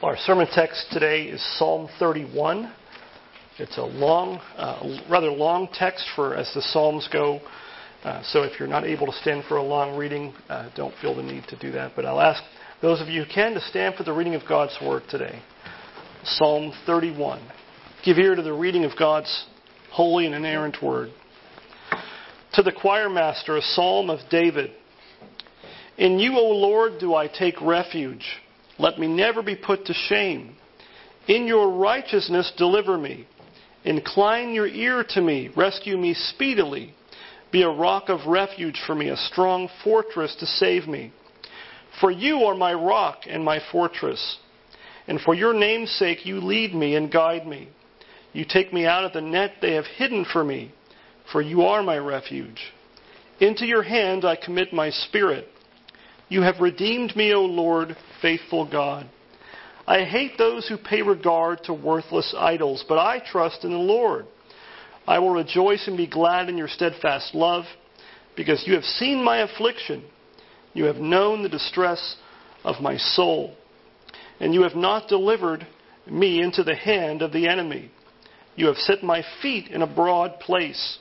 Our sermon text today is Psalm 31. It's a long, uh, rather long text for as the Psalms go. Uh, so if you're not able to stand for a long reading, uh, don't feel the need to do that. But I'll ask those of you who can to stand for the reading of God's Word today. Psalm 31. Give ear to the reading of God's holy and inerrant Word. To the choir master, a psalm of David. In you, O Lord, do I take refuge. Let me never be put to shame. In your righteousness, deliver me. Incline your ear to me. Rescue me speedily. Be a rock of refuge for me, a strong fortress to save me. For you are my rock and my fortress. And for your name's sake, you lead me and guide me. You take me out of the net they have hidden for me, for you are my refuge. Into your hand I commit my spirit. You have redeemed me, O Lord, faithful God. I hate those who pay regard to worthless idols, but I trust in the Lord. I will rejoice and be glad in your steadfast love, because you have seen my affliction. You have known the distress of my soul, and you have not delivered me into the hand of the enemy. You have set my feet in a broad place.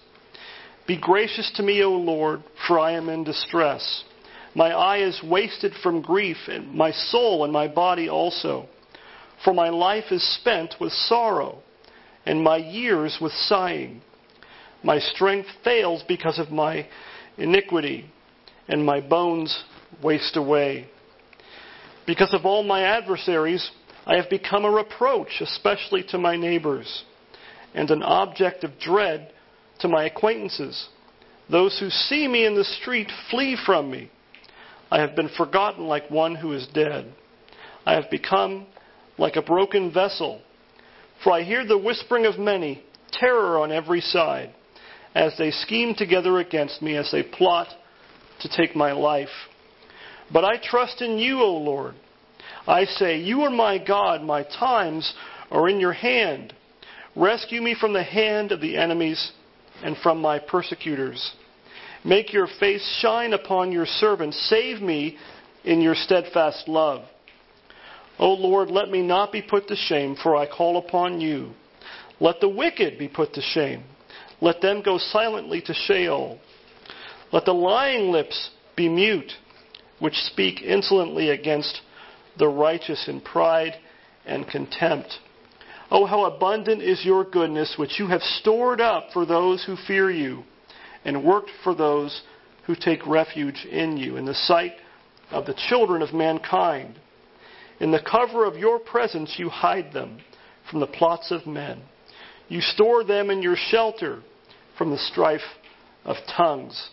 Be gracious to me, O Lord, for I am in distress. My eye is wasted from grief, and my soul and my body also. For my life is spent with sorrow, and my years with sighing. My strength fails because of my iniquity, and my bones waste away. Because of all my adversaries, I have become a reproach, especially to my neighbors, and an object of dread to my acquaintances. Those who see me in the street flee from me. I have been forgotten like one who is dead. I have become like a broken vessel. For I hear the whispering of many, terror on every side, as they scheme together against me, as they plot to take my life. But I trust in you, O Lord. I say, You are my God, my times are in your hand. Rescue me from the hand of the enemies and from my persecutors. Make your face shine upon your servant. Save me in your steadfast love. O Lord, let me not be put to shame, for I call upon you. Let the wicked be put to shame. Let them go silently to Sheol. Let the lying lips be mute, which speak insolently against the righteous in pride and contempt. Oh, how abundant is your goodness, which you have stored up for those who fear you and worked for those who take refuge in you, in the sight of the children of mankind. In the cover of your presence, you hide them from the plots of men. You store them in your shelter from the strife of tongues.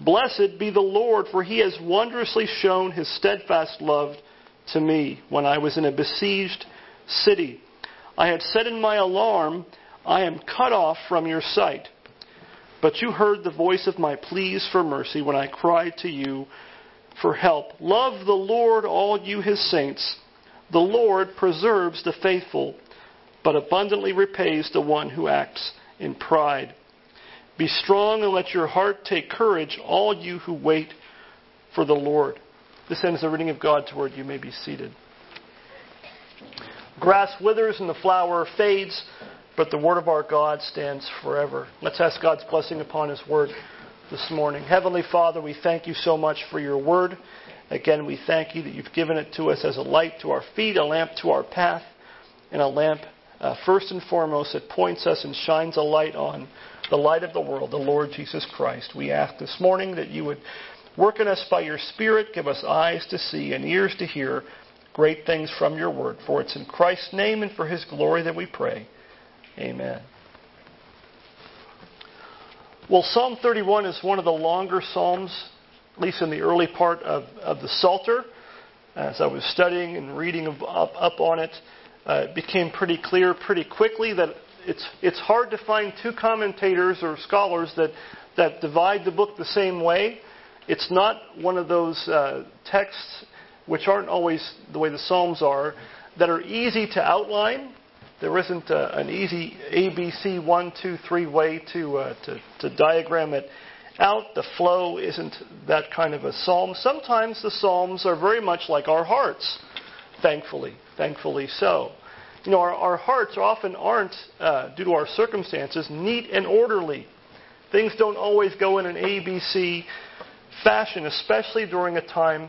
Blessed be the Lord, for he has wondrously shown his steadfast love to me when I was in a besieged city. I had said in my alarm, I am cut off from your sight. But you heard the voice of my pleas for mercy when I cried to you for help. Love the Lord, all you his saints. The Lord preserves the faithful, but abundantly repays the one who acts in pride. Be strong and let your heart take courage, all you who wait for the Lord. This ends the reading of God's word. You may be seated. Grass withers and the flower fades but the word of our God stands forever. Let's ask God's blessing upon his word this morning. Heavenly Father, we thank you so much for your word. Again, we thank you that you've given it to us as a light to our feet, a lamp to our path, and a lamp, uh, first and foremost, that points us and shines a light on the light of the world, the Lord Jesus Christ. We ask this morning that you would work in us by your Spirit, give us eyes to see and ears to hear great things from your word. For it's in Christ's name and for his glory that we pray. Amen. Well, Psalm 31 is one of the longer Psalms, at least in the early part of, of the Psalter. As I was studying and reading up, up on it, uh, it became pretty clear pretty quickly that it's, it's hard to find two commentators or scholars that, that divide the book the same way. It's not one of those uh, texts, which aren't always the way the Psalms are, that are easy to outline there isn't a, an easy ABC one, two, three way to, uh, to, to diagram it out. The flow isn't that kind of a psalm. Sometimes the psalms are very much like our hearts, thankfully. thankfully so. You know, our, our hearts often aren't, uh, due to our circumstances, neat and orderly. Things don't always go in an ABC fashion, especially during a time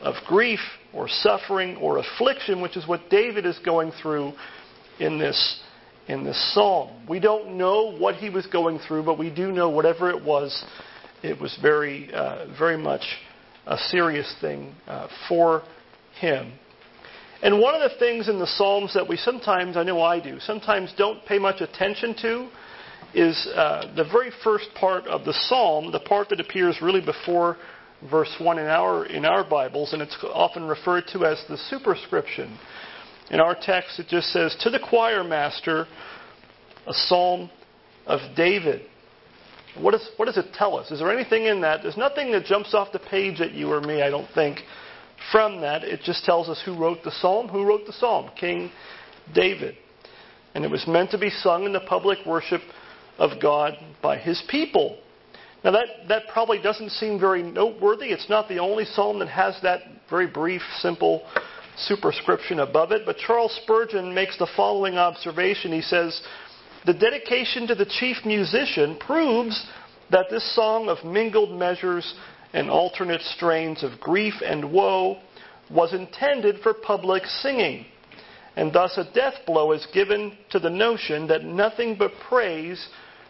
of grief or suffering or affliction, which is what David is going through in this, in this psalm. We don't know what he was going through, but we do know whatever it was, it was very, uh, very much a serious thing uh, for him. And one of the things in the Psalms that we sometimes, I know I do, sometimes don't pay much attention to is uh, the very first part of the Psalm, the part that appears really before verse 1 in our, in our Bibles, and it's often referred to as the superscription. In our text, it just says, To the choir master, a psalm of David. What, is, what does it tell us? Is there anything in that? There's nothing that jumps off the page at you or me, I don't think, from that. It just tells us who wrote the psalm. Who wrote the psalm? King David. And it was meant to be sung in the public worship of God by his people. Now, that, that probably doesn't seem very noteworthy. It's not the only psalm that has that very brief, simple superscription above it. But Charles Spurgeon makes the following observation. He says, The dedication to the chief musician proves that this song of mingled measures and alternate strains of grief and woe was intended for public singing. And thus a death blow is given to the notion that nothing but praise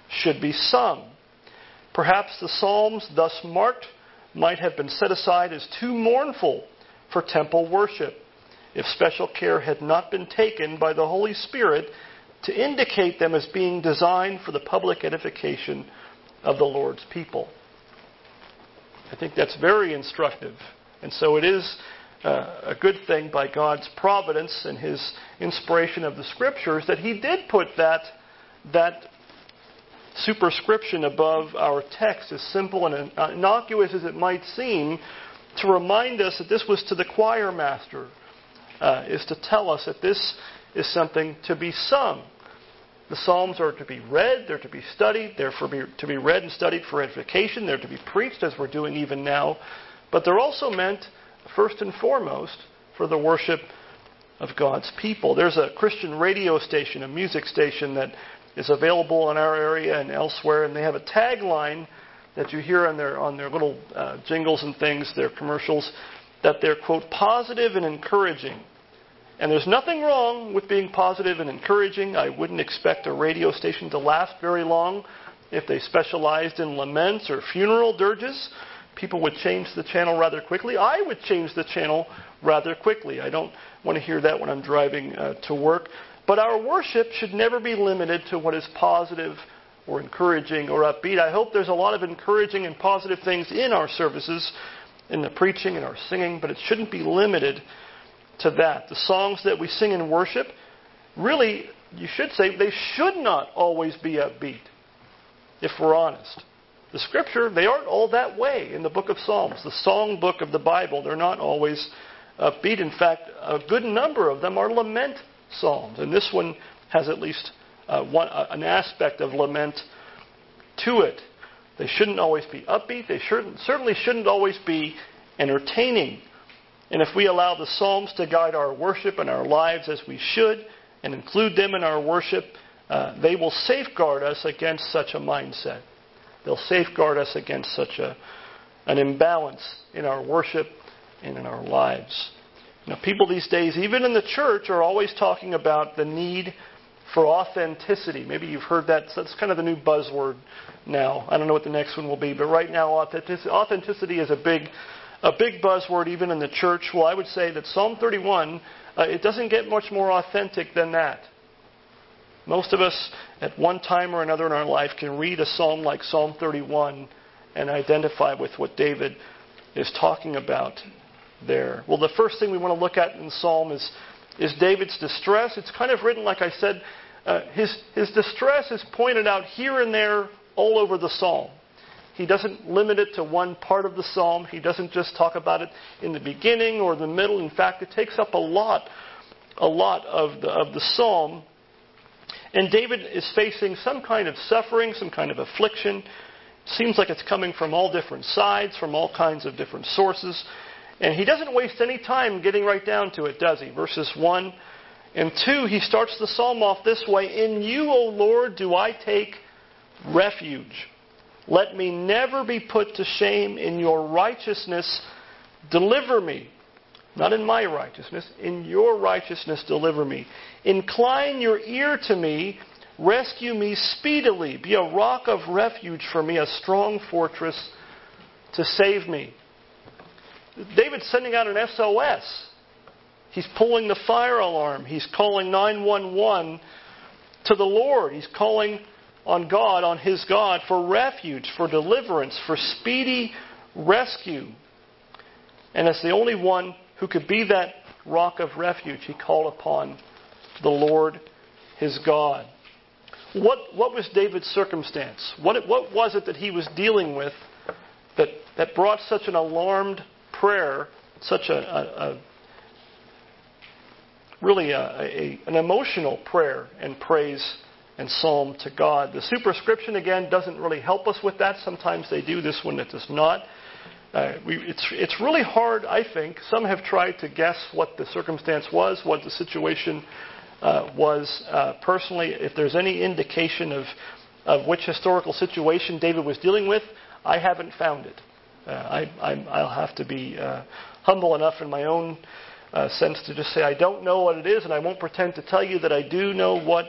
should be sung. Perhaps the Psalms thus marked might have been set aside as too mournful for temple worship if special care had not been taken by the Holy Spirit to indicate them as being designed for the public edification of the Lord's people. I think that's very instructive. And so it is uh, a good thing by God's providence and His inspiration of the Scriptures that He did put that, that superscription above our text, as simple and innocuous as it might seem, to remind us that this was to the choir master, uh, is to tell us that this is something to be sung. The Psalms are to be read, they're to be studied, they're be, to be read and studied for edification, they're to be preached as we're doing even now, but they're also meant, first and foremost, for the worship of God's people. There's a Christian radio station, a music station that is available in our area and elsewhere, and they have a tagline that you hear on their on their little uh, jingles and things, their commercials, that they're quote positive and encouraging. And there's nothing wrong with being positive and encouraging. I wouldn't expect a radio station to last very long if they specialized in laments or funeral dirges. People would change the channel rather quickly. I would change the channel rather quickly. I don't want to hear that when I'm driving uh, to work. But our worship should never be limited to what is positive or encouraging or upbeat. I hope there's a lot of encouraging and positive things in our services, in the preaching and our singing, but it shouldn't be limited to that. The songs that we sing in worship, really, you should say, they should not always be upbeat, if we're honest. The scripture, they aren't all that way in the book of Psalms. The song book of the Bible, they're not always upbeat. In fact, a good number of them are lament psalms. And this one has at least uh, one, uh, an aspect of lament to it. They shouldn't always be upbeat. They shouldn't, certainly shouldn't always be entertaining. And if we allow the Psalms to guide our worship and our lives as we should, and include them in our worship, uh, they will safeguard us against such a mindset. They'll safeguard us against such a, an imbalance in our worship and in our lives. Now, people these days, even in the church, are always talking about the need for authenticity. Maybe you've heard that. That's kind of the new buzzword now. I don't know what the next one will be, but right now, authenticity is a big, a big buzzword even in the church. Well, I would say that Psalm 31, uh, it doesn't get much more authentic than that. Most of us, at one time or another in our life, can read a psalm like Psalm 31 and identify with what David is talking about there? Well, the first thing we want to look at in psalm is, is David's distress. It's kind of written, like I said, uh, his, his distress is pointed out here and there all over the psalm. He doesn't limit it to one part of the psalm. He doesn't just talk about it in the beginning or the middle. In fact, it takes up a lot, a lot of the, of the psalm. And David is facing some kind of suffering, some kind of affliction. Seems like it's coming from all different sides, from all kinds of different sources. And he doesn't waste any time getting right down to it, does he? Verses 1 and 2, he starts the psalm off this way In you, O Lord, do I take refuge. Let me never be put to shame in your righteousness. Deliver me. Not in my righteousness, in your righteousness, deliver me. Incline your ear to me. Rescue me speedily. Be a rock of refuge for me, a strong fortress to save me. David's sending out an SOS. He's pulling the fire alarm. He's calling 911 to the Lord. He's calling on God, on his God, for refuge, for deliverance, for speedy rescue. And as the only one who could be that rock of refuge, he called upon the Lord his God. What, what was David's circumstance? What, what was it that he was dealing with that, that brought such an alarmed prayer, such a, a, a really a, an emotional prayer and praise and psalm to God. The superscription, again, doesn't really help us with that. Sometimes they do. This one, it does not. Uh, we, it's, it's really hard, I think. Some have tried to guess what the circumstance was, what the situation uh, was uh, personally. If there's any indication of, of which historical situation David was dealing with, I haven't found it. Uh, I, will have to be uh, humble enough in my own uh, sense to just say I don't know what it is, and I won't pretend to tell you that I do know what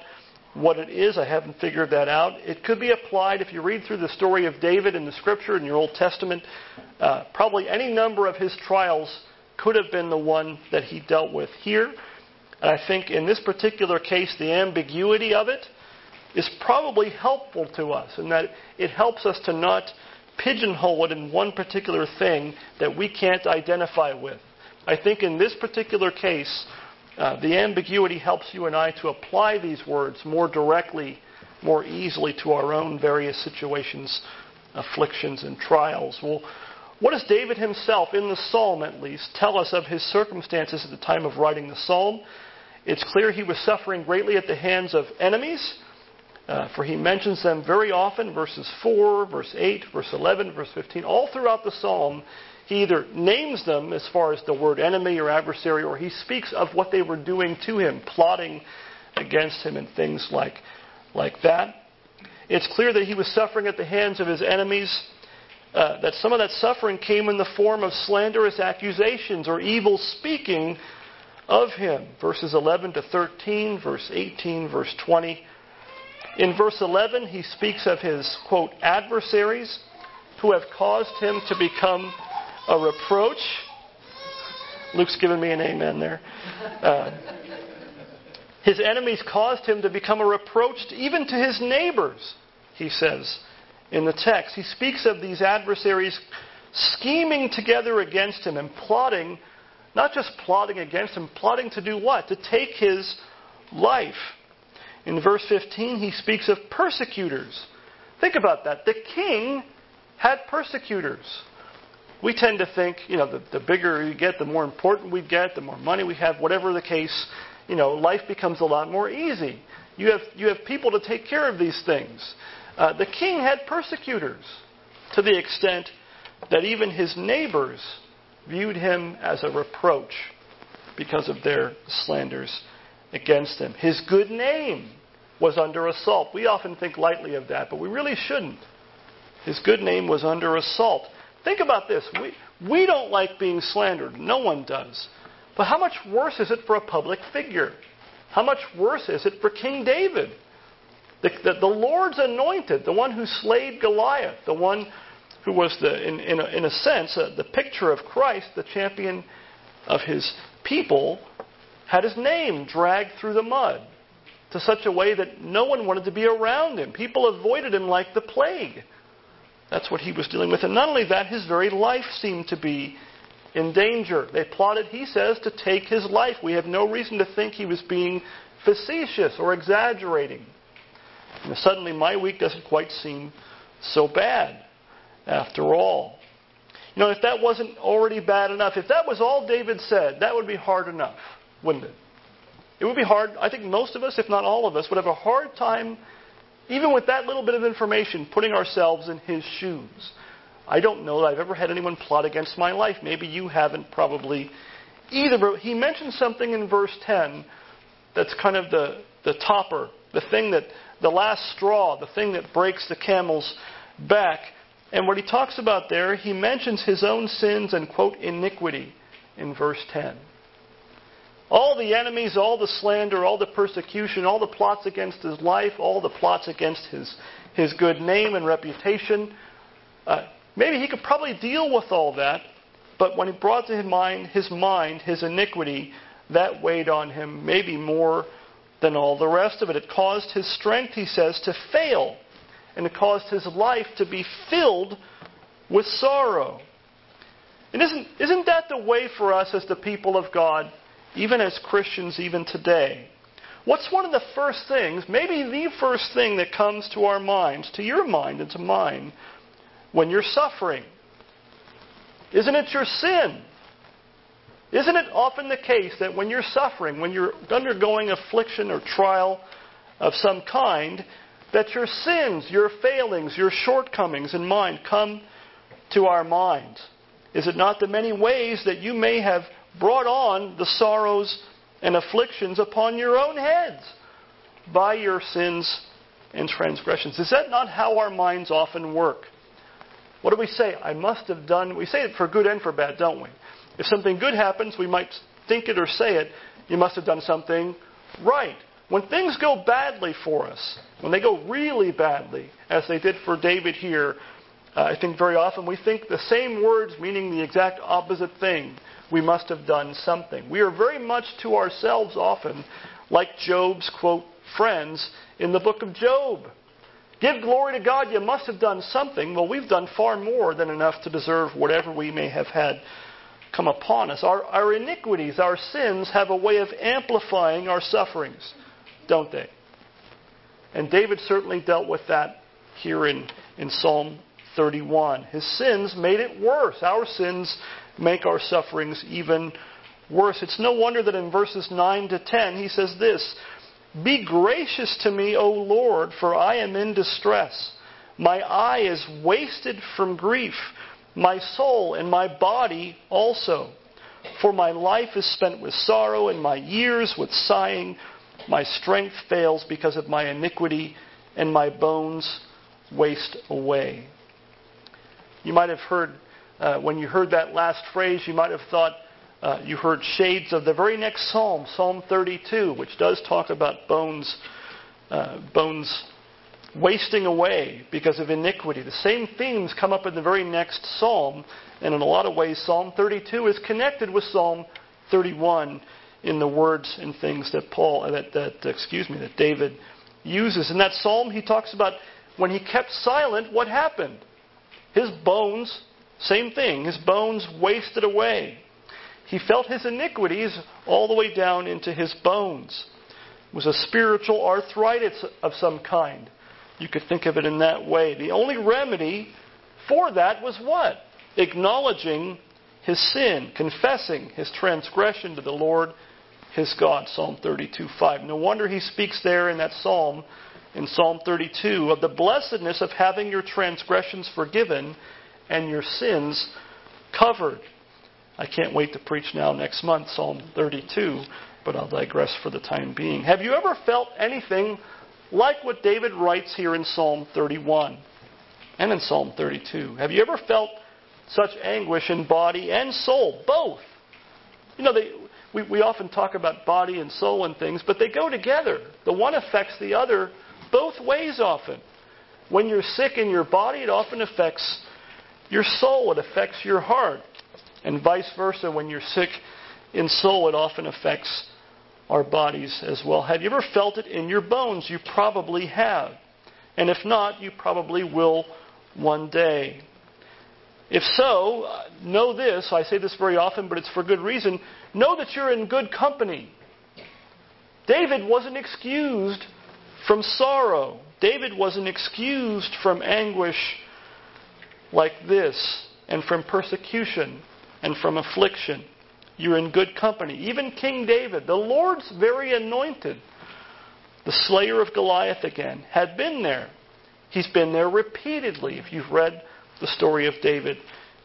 what it is. I haven't figured that out. It could be applied if you read through the story of David in the Scripture in your Old Testament. Uh, probably any number of his trials could have been the one that he dealt with here. And I think in this particular case, the ambiguity of it is probably helpful to us in that it helps us to not pigeonhole it in one particular thing that we can't identify with. I think in this particular case, uh, the ambiguity helps you and I to apply these words more directly, more easily to our own various situations, afflictions, and trials. Well, what does David himself, in the psalm at least, tell us of his circumstances at the time of writing the psalm? It's clear he was suffering greatly at the hands of enemies, uh, for he mentions them very often, verses 4, verse 8, verse 11, verse 15. All throughout the psalm, he either names them as far as the word enemy or adversary, or he speaks of what they were doing to him, plotting against him, and things like, like that. It's clear that he was suffering at the hands of his enemies. Uh, that some of that suffering came in the form of slanderous accusations or evil speaking of him. Verses 11 to 13, verse 18, verse 20. In verse 11, he speaks of his, quote, adversaries who have caused him to become a reproach. Luke's given me an amen there. Uh, his enemies caused him to become a reproach even to his neighbors, he says in the text. He speaks of these adversaries scheming together against him and plotting, not just plotting against him, plotting to do what? To take his life. In verse 15, he speaks of persecutors. Think about that. The king had persecutors we tend to think, you know, the, the bigger you get, the more important we get, the more money we have, whatever the case, you know, life becomes a lot more easy. You have, you have people to take care of these things. Uh, the king had persecutors to the extent that even his neighbors viewed him as a reproach because of their slanders against him. His good name was under assault. We often think lightly of that, but we really shouldn't. His good name was under assault. Think about this. We, we don't like being slandered. No one does. But how much worse is it for a public figure? How much worse is it for King David? The, the, the Lord's anointed, the one who slayed Goliath, the one who was, the, in, in, a, in a sense, uh, the picture of Christ, the champion of his people, had his name dragged through the mud to such a way that no one wanted to be around him. People avoided him like the plague. That's what he was dealing with. And not only that, his very life seemed to be in danger. They plotted, he says, to take his life. We have no reason to think he was being facetious or exaggerating. And suddenly, my week doesn't quite seem so bad after all. You know, if that wasn't already bad enough, if that was all David said, that would be hard enough, wouldn't it? It would be hard. I think most of us, if not all of us, would have a hard time even with that little bit of information, putting ourselves in his shoes. I don't know that I've ever had anyone plot against my life. Maybe you haven't probably either. But he mentions something in verse 10 that's kind of the, the topper, the thing that, the last straw, the thing that breaks the camel's back. And what he talks about there, he mentions his own sins and, quote, iniquity in verse 10. All the enemies, all the slander, all the persecution, all the plots against his life, all the plots against his, his good name and reputation. Uh, maybe he could probably deal with all that, but when he brought to his mind his mind, his iniquity, that weighed on him maybe more than all the rest of it. It caused his strength, he says, to fail, and it caused his life to be filled with sorrow. And isn't, isn't that the way for us as the people of God? Even as Christians, even today. What's one of the first things, maybe the first thing that comes to our minds, to your mind and to mine, when you're suffering? Isn't it your sin? Isn't it often the case that when you're suffering, when you're undergoing affliction or trial of some kind, that your sins, your failings, your shortcomings in mind come to our minds? Is it not the many ways that you may have brought on the sorrows and afflictions upon your own heads by your sins and transgressions. Is that not how our minds often work? What do we say? I must have done. We say it for good and for bad, don't we? If something good happens, we might think it or say it. You must have done something right. When things go badly for us, when they go really badly, as they did for David here, uh, I think very often we think the same words meaning the exact opposite thing we must have done something. We are very much to ourselves often like Job's, quote, friends in the book of Job. Give glory to God, you must have done something. Well, we've done far more than enough to deserve whatever we may have had come upon us. Our, our iniquities, our sins, have a way of amplifying our sufferings, don't they? And David certainly dealt with that here in, in Psalm 31. His sins made it worse. Our sins make our sufferings even worse. It's no wonder that in verses 9 to 10 he says this Be gracious to me, O Lord, for I am in distress. My eye is wasted from grief, my soul and my body also. For my life is spent with sorrow, and my years with sighing. My strength fails because of my iniquity, and my bones waste away. You might have heard uh, when you heard that last phrase, you might have thought uh, you heard shades of the very next psalm, Psalm 32, which does talk about bones, uh, bones wasting away because of iniquity. The same themes come up in the very next psalm, and in a lot of ways, Psalm 32 is connected with Psalm 31 in the words and things that Paul, uh, that, that excuse me, that David uses. In that psalm, he talks about when he kept silent, what happened? His bones same thing. His bones wasted away. He felt his iniquities all the way down into his bones. It was a spiritual arthritis of some kind. You could think of it in that way. The only remedy for that was what? Acknowledging his sin, confessing his transgression to the Lord his God. Psalm 32 5. No wonder he speaks there in that psalm, in Psalm 32, of the blessedness of having your transgressions forgiven and your sins covered. I can't wait to preach now next month, Psalm 32, but I'll digress for the time being. Have you ever felt anything like what David writes here in Psalm 31 and in Psalm 32? Have you ever felt such anguish in body and soul, both? You know, they, we, we often talk about body and soul and things, but they go together. The one affects the other both ways often. When you're sick in your body, it often affects your soul, it affects your heart. And vice versa, when you're sick in soul, it often affects our bodies as well. Have you ever felt it in your bones? You probably have. And if not, you probably will one day. If so, know this. I say this very often, but it's for good reason. Know that you're in good company. David wasn't excused from sorrow. David wasn't excused from anguish like this, and from persecution and from affliction. You're in good company. Even King David, the Lord's very anointed, the slayer of Goliath again, had been there. He's been there repeatedly. If you've read the story of David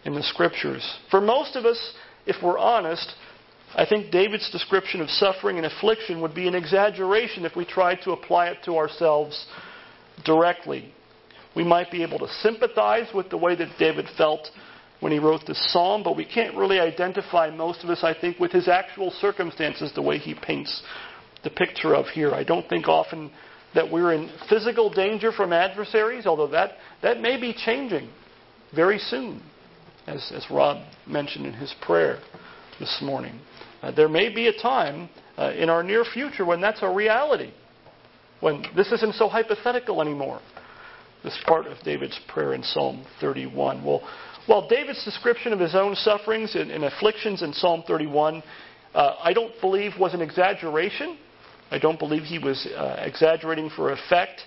in the scriptures. For most of us, if we're honest, I think David's description of suffering and affliction would be an exaggeration if we tried to apply it to ourselves directly. We might be able to sympathize with the way that David felt when he wrote this psalm, but we can't really identify most of us, I think, with his actual circumstances the way he paints the picture of here. I don't think often that we're in physical danger from adversaries, although that, that may be changing very soon, as, as Rob mentioned in his prayer this morning. Uh, there may be a time uh, in our near future when that's a reality, when this isn't so hypothetical anymore. This part of David's prayer in Psalm 31. Well, while David's description of his own sufferings and, and afflictions in Psalm 31, uh, I don't believe was an exaggeration. I don't believe he was uh, exaggerating for effect.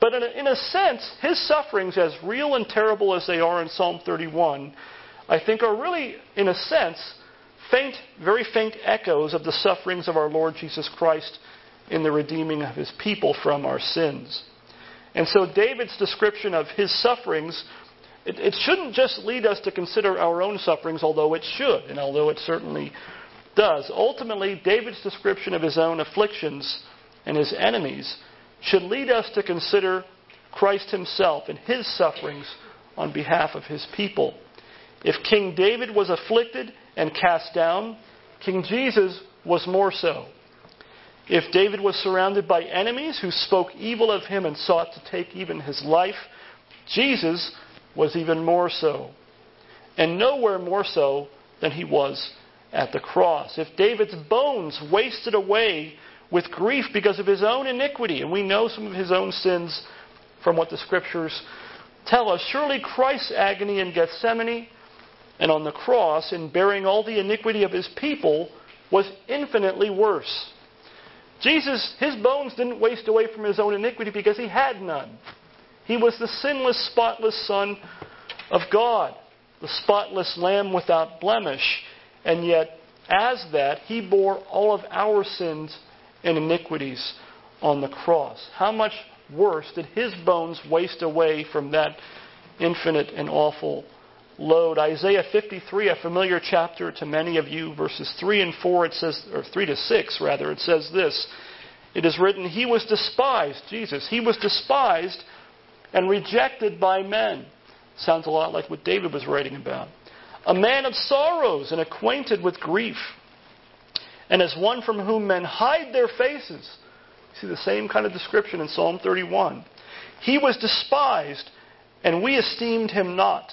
But in a, in a sense, his sufferings, as real and terrible as they are in Psalm 31, I think are really, in a sense, faint, very faint echoes of the sufferings of our Lord Jesus Christ in the redeeming of his people from our sins. And so David's description of his sufferings, it, it, shouldn't just lead us to consider our own sufferings, although it should, and although it certainly does. Ultimately, David's description of his own afflictions and his enemies should lead us to consider Christ himself and his sufferings on behalf of his people. If King David was afflicted and cast down, King Jesus was more so. If David was surrounded by enemies who spoke evil of him and sought to take even his life, Jesus was even more so. And nowhere more so than he was at the cross. If David's bones wasted away with grief because of his own iniquity, and we know some of his own sins from what the scriptures tell us, surely Christ's agony in Gethsemane and on the cross in bearing all the iniquity of his people was infinitely worse. Jesus, his bones didn't waste away from his own iniquity because he had none. He was the sinless, spotless Son of God, the spotless Lamb without blemish. And yet, as that, he bore all of our sins and iniquities on the cross. How much worse did his bones waste away from that infinite and awful load? Isaiah 53, a familiar chapter to many of you, verses 3 and 4, it says, or 3 to 6 rather, it says this. It is written, He was despised, Jesus, He was despised and rejected by men. Sounds a lot like what David was writing about. A man of sorrows and acquainted with grief and as one from whom men hide their faces. See the same kind of description in Psalm 31. He was despised, and we esteemed him not.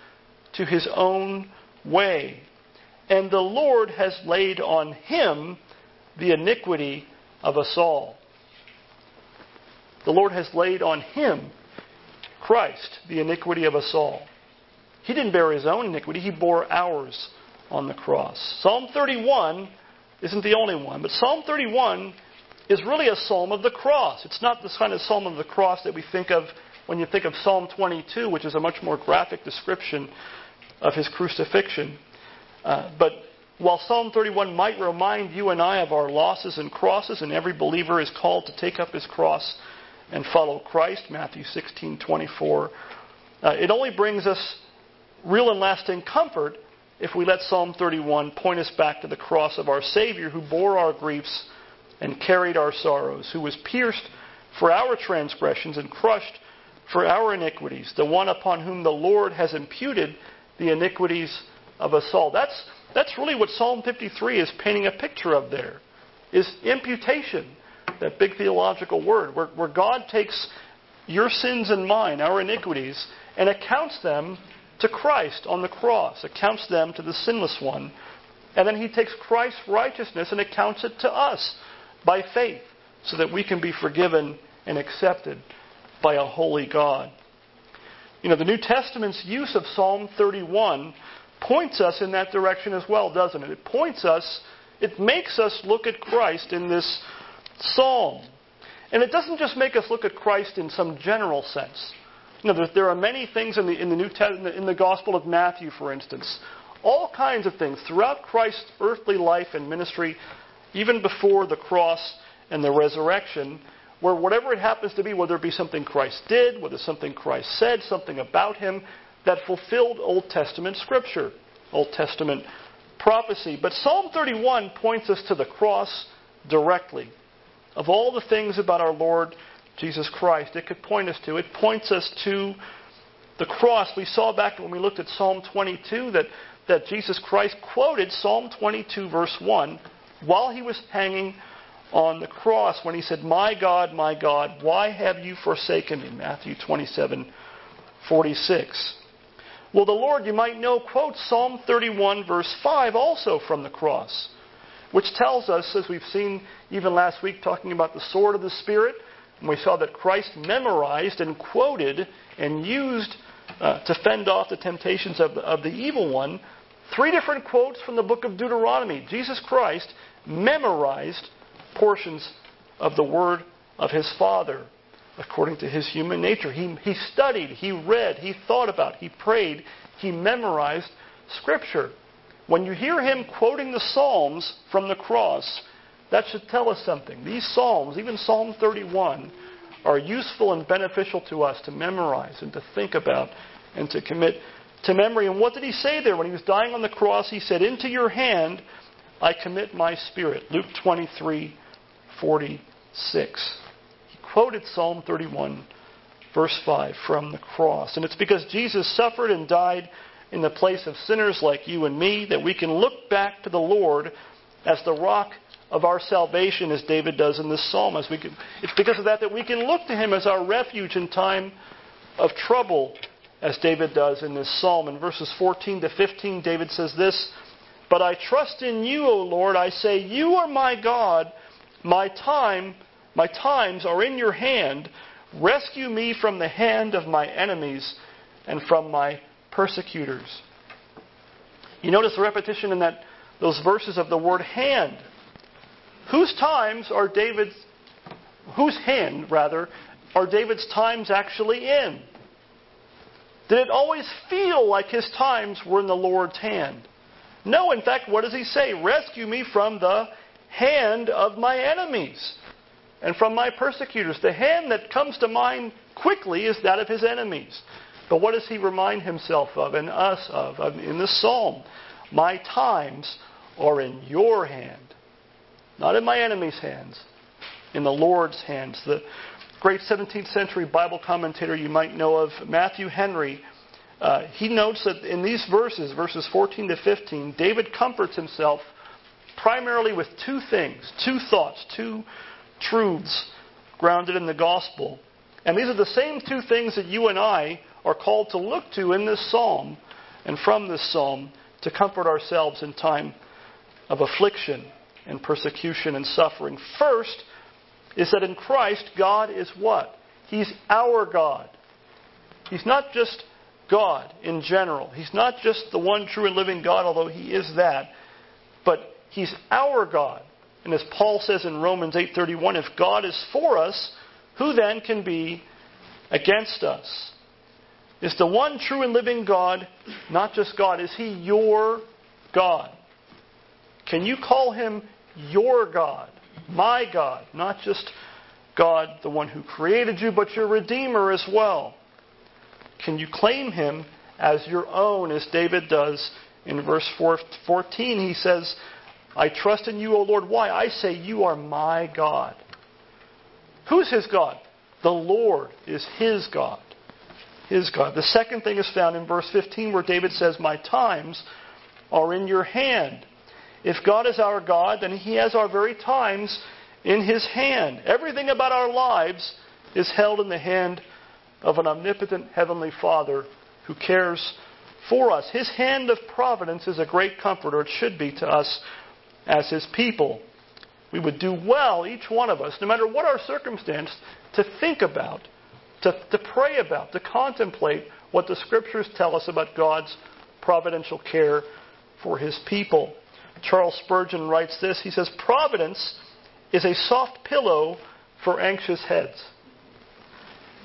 to his own way. And the Lord has laid on him the iniquity of us all. The Lord has laid on him, Christ, the iniquity of us all. He didn't bear his own iniquity, he bore ours on the cross. Psalm 31 isn't the only one, but Psalm 31 is really a psalm of the cross. It's not the kind of psalm of the cross that we think of when you think of Psalm 22, which is a much more graphic description of his crucifixion. Uh, but while Psalm 31 might remind you and I of our losses and crosses, and every believer is called to take up his cross and follow Christ, Matthew 16:24, uh, it only brings us real and lasting comfort if we let Psalm 31 point us back to the cross of our Savior who bore our griefs and carried our sorrows, who was pierced for our transgressions and crushed for our iniquities, the one upon whom the Lord has imputed the iniquities of us all. That's, that's really what Psalm 53 is painting a picture of there, is imputation, that big theological word, where, where God takes your sins and mine, our iniquities, and accounts them to Christ on the cross, accounts them to the sinless one, and then he takes Christ's righteousness and accounts it to us by faith so that we can be forgiven and accepted by a holy God. You know, the New Testament's use of Psalm 31 points us in that direction as well, doesn't it? It points us, it makes us look at Christ in this psalm. And it doesn't just make us look at Christ in some general sense. You know, there, are many things in the, in the New Testament, in the Gospel of Matthew, for instance, all kinds of things throughout Christ's earthly life and ministry, even before the cross and the resurrection, where whatever it happens to be, whether it be something Christ did, whether something Christ said, something about him, that fulfilled Old Testament scripture, Old Testament prophecy. But Psalm 31 points us to the cross directly. Of all the things about our Lord Jesus Christ it could point us to, it points us to the cross. We saw back when we looked at Psalm 22 that, that Jesus Christ quoted Psalm 22, verse 1, while he was hanging on the cross when he said, My God, my God, why have you forsaken me? Matthew 27, 46. Well, the Lord, you might know, quotes Psalm 31, verse 5, also from the cross, which tells us, as we've seen even last week talking about the sword of the Spirit, and we saw that Christ memorized and quoted and used uh, to fend off the temptations of the, of the evil one, three different quotes from the book of Deuteronomy. Jesus Christ memorized portions of the word of his Father according to his human nature. He, he studied, he read, he thought about, he prayed, he memorized Scripture. When you hear him quoting the Psalms from the cross, that should tell us something. These Psalms, even Psalm 31, are useful and beneficial to us to memorize and to think about and to commit to memory. And what did he say there? When he was dying on the cross, he said, Into your hand I commit my spirit. Luke 23, 46 He quoted Psalm 31, verse 5, from the cross. And it's because Jesus suffered and died in the place of sinners like you and me that we can look back to the Lord as the rock of our salvation, as David does in this psalm. As we can, it's because of that that we can look to him as our refuge in time of trouble, as David does in this psalm. In verses 14 to 15, David says this But I trust in you, O Lord. I say, You are my God. My time my times are in your hand. Rescue me from the hand of my enemies and from my persecutors. You notice the repetition in that those verses of the word hand. Whose times are David's whose hand rather are David's times actually in? Did it always feel like his times were in the Lord's hand? No, in fact, what does he say? Rescue me from the hand of my enemies and from my persecutors. The hand that comes to mind quickly is that of his enemies. But what does he remind himself of and us of in this psalm? My times are in your hand, not in my enemies' hands, in the Lord's hands. The great 17th century Bible commentator you might know of, Matthew Henry, uh, he notes that in these verses, verses 14 to 15, David comforts himself primarily with two things, two thoughts, two truths grounded in the gospel. And these are the same two things that you and I are called to look to in this psalm and from this psalm to comfort ourselves in time of affliction and persecution and suffering. First is that in Christ, God is what? He's our God. He's not just God in general. He's not just the one true and living God, although He is that. But He's our God. And as Paul says in Romans 8:31, if God is for us, who then can be against us? Is the one true and living God not just God? Is he your God? Can you call him your God, my God, not just God, the one who created you, but your Redeemer as well? Can you claim him as your own, as David does in verse 14? He says, I trust in you, O Lord. Why? I say, You are my God. Who's his God? The Lord is his God. His God. The second thing is found in verse 15 where David says, My times are in your hand. If God is our God, then he has our very times in his hand. Everything about our lives is held in the hand of an omnipotent heavenly Father who cares for us. His hand of providence is a great comforter. It should be to us as His people. We would do well, each one of us, no matter what our circumstance, to think about, to, to pray about, to contemplate what the scriptures tell us about God's providential care for his people. Charles Spurgeon writes this. He says, Providence is a soft pillow for anxious heads.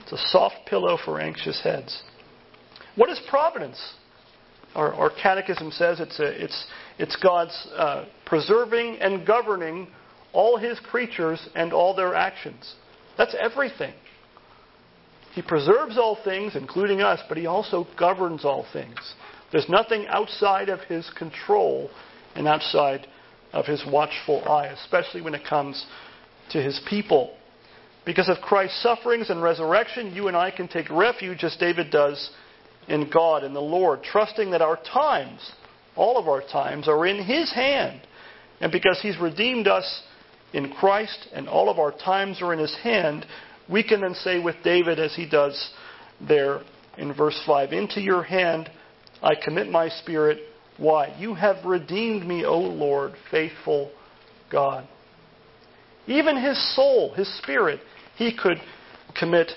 It's a soft pillow for anxious heads. What is providence? Our, our catechism says it's, a, it's, it's God's uh, preserving and governing all his creatures and all their actions. That's everything. He preserves all things, including us, but he also governs all things. There's nothing outside of his control and outside of his watchful eye, especially when it comes to his people. Because of Christ's sufferings and resurrection, you and I can take refuge, as David does, in God, in the Lord, trusting that our times, all of our times, are in his hand. And because he's redeemed us in Christ and all of our times are in his hand, we can then say with David, as he does there in verse 5, Into your hand I commit my spirit. Why? You have redeemed me, O Lord, faithful God. Even his soul, his spirit, he could commit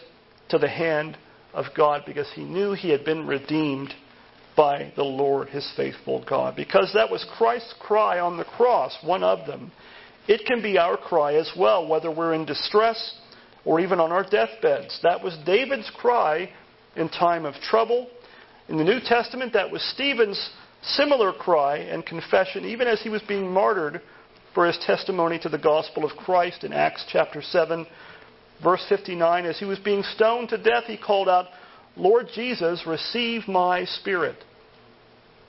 to the hand of God because he knew he had been redeemed by the Lord, his faithful God. Because that was Christ's cry on the cross, one of them. It can be our cry as well, whether we're in distress or even on our deathbeds. That was David's cry in time of trouble. In the New Testament, that was Stephen's similar cry and confession, even as he was being martyred for his testimony to the gospel of Christ in Acts chapter 7, verse 59. As he was being stoned to death, he called out, Lord Jesus, receive my spirit.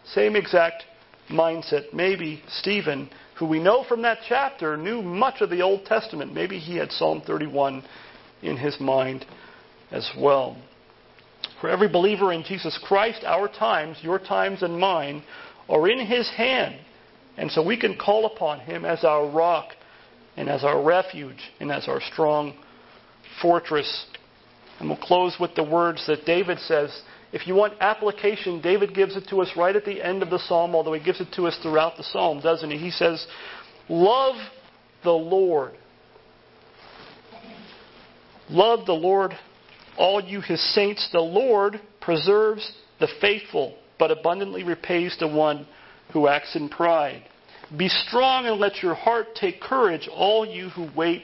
Same exact mindset. Maybe Stephen, who we know from that chapter, knew much of the Old Testament. Maybe he had Psalm 31 in his mind as well. For every believer in Jesus Christ, our times, your times and mine, are in his hand. And so we can call upon him as our rock and as our refuge and as our strong fortress. And we'll close with the words that David says if you want application, David gives it to us right at the end of the psalm, although he gives it to us throughout the psalm, doesn't he? He says, Love the Lord. Love the Lord, all you his saints. The Lord preserves the faithful, but abundantly repays the one who acts in pride. Be strong and let your heart take courage, all you who wait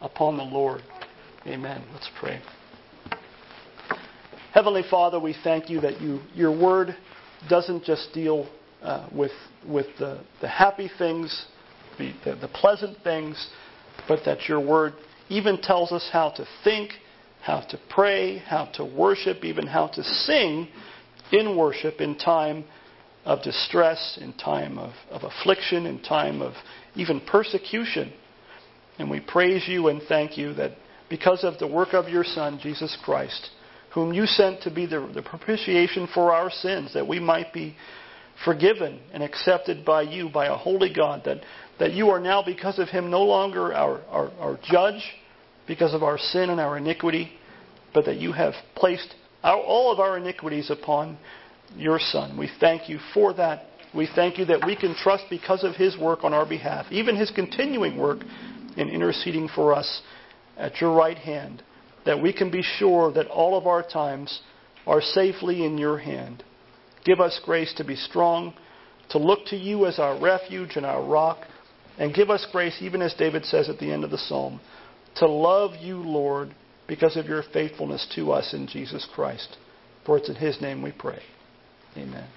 upon the Lord. Amen. Let's pray. Heavenly Father, we thank you that you, your word doesn't just deal uh, with, with the, the happy things, the, the, the pleasant things, but that your word even tells us how to think, how to pray, how to worship, even how to sing in worship in time of distress, in time of, of affliction, in time of even persecution. And we praise you and thank you that because of the work of your Son, Jesus Christ, whom you sent to be the, the propitiation for our sins, that we might be forgiven and accepted by you, by a holy God, that, that you are now, because of him, no longer our, our, our judge because of our sin and our iniquity, but that you have placed our, all of our iniquities upon your Son. We thank you for that. We thank you that we can trust because of his work on our behalf, even his continuing work in interceding for us at your right hand that we can be sure that all of our times are safely in your hand. Give us grace to be strong, to look to you as our refuge and our rock, and give us grace, even as David says at the end of the psalm, to love you, Lord, because of your faithfulness to us in Jesus Christ. For it's in his name we pray. Amen.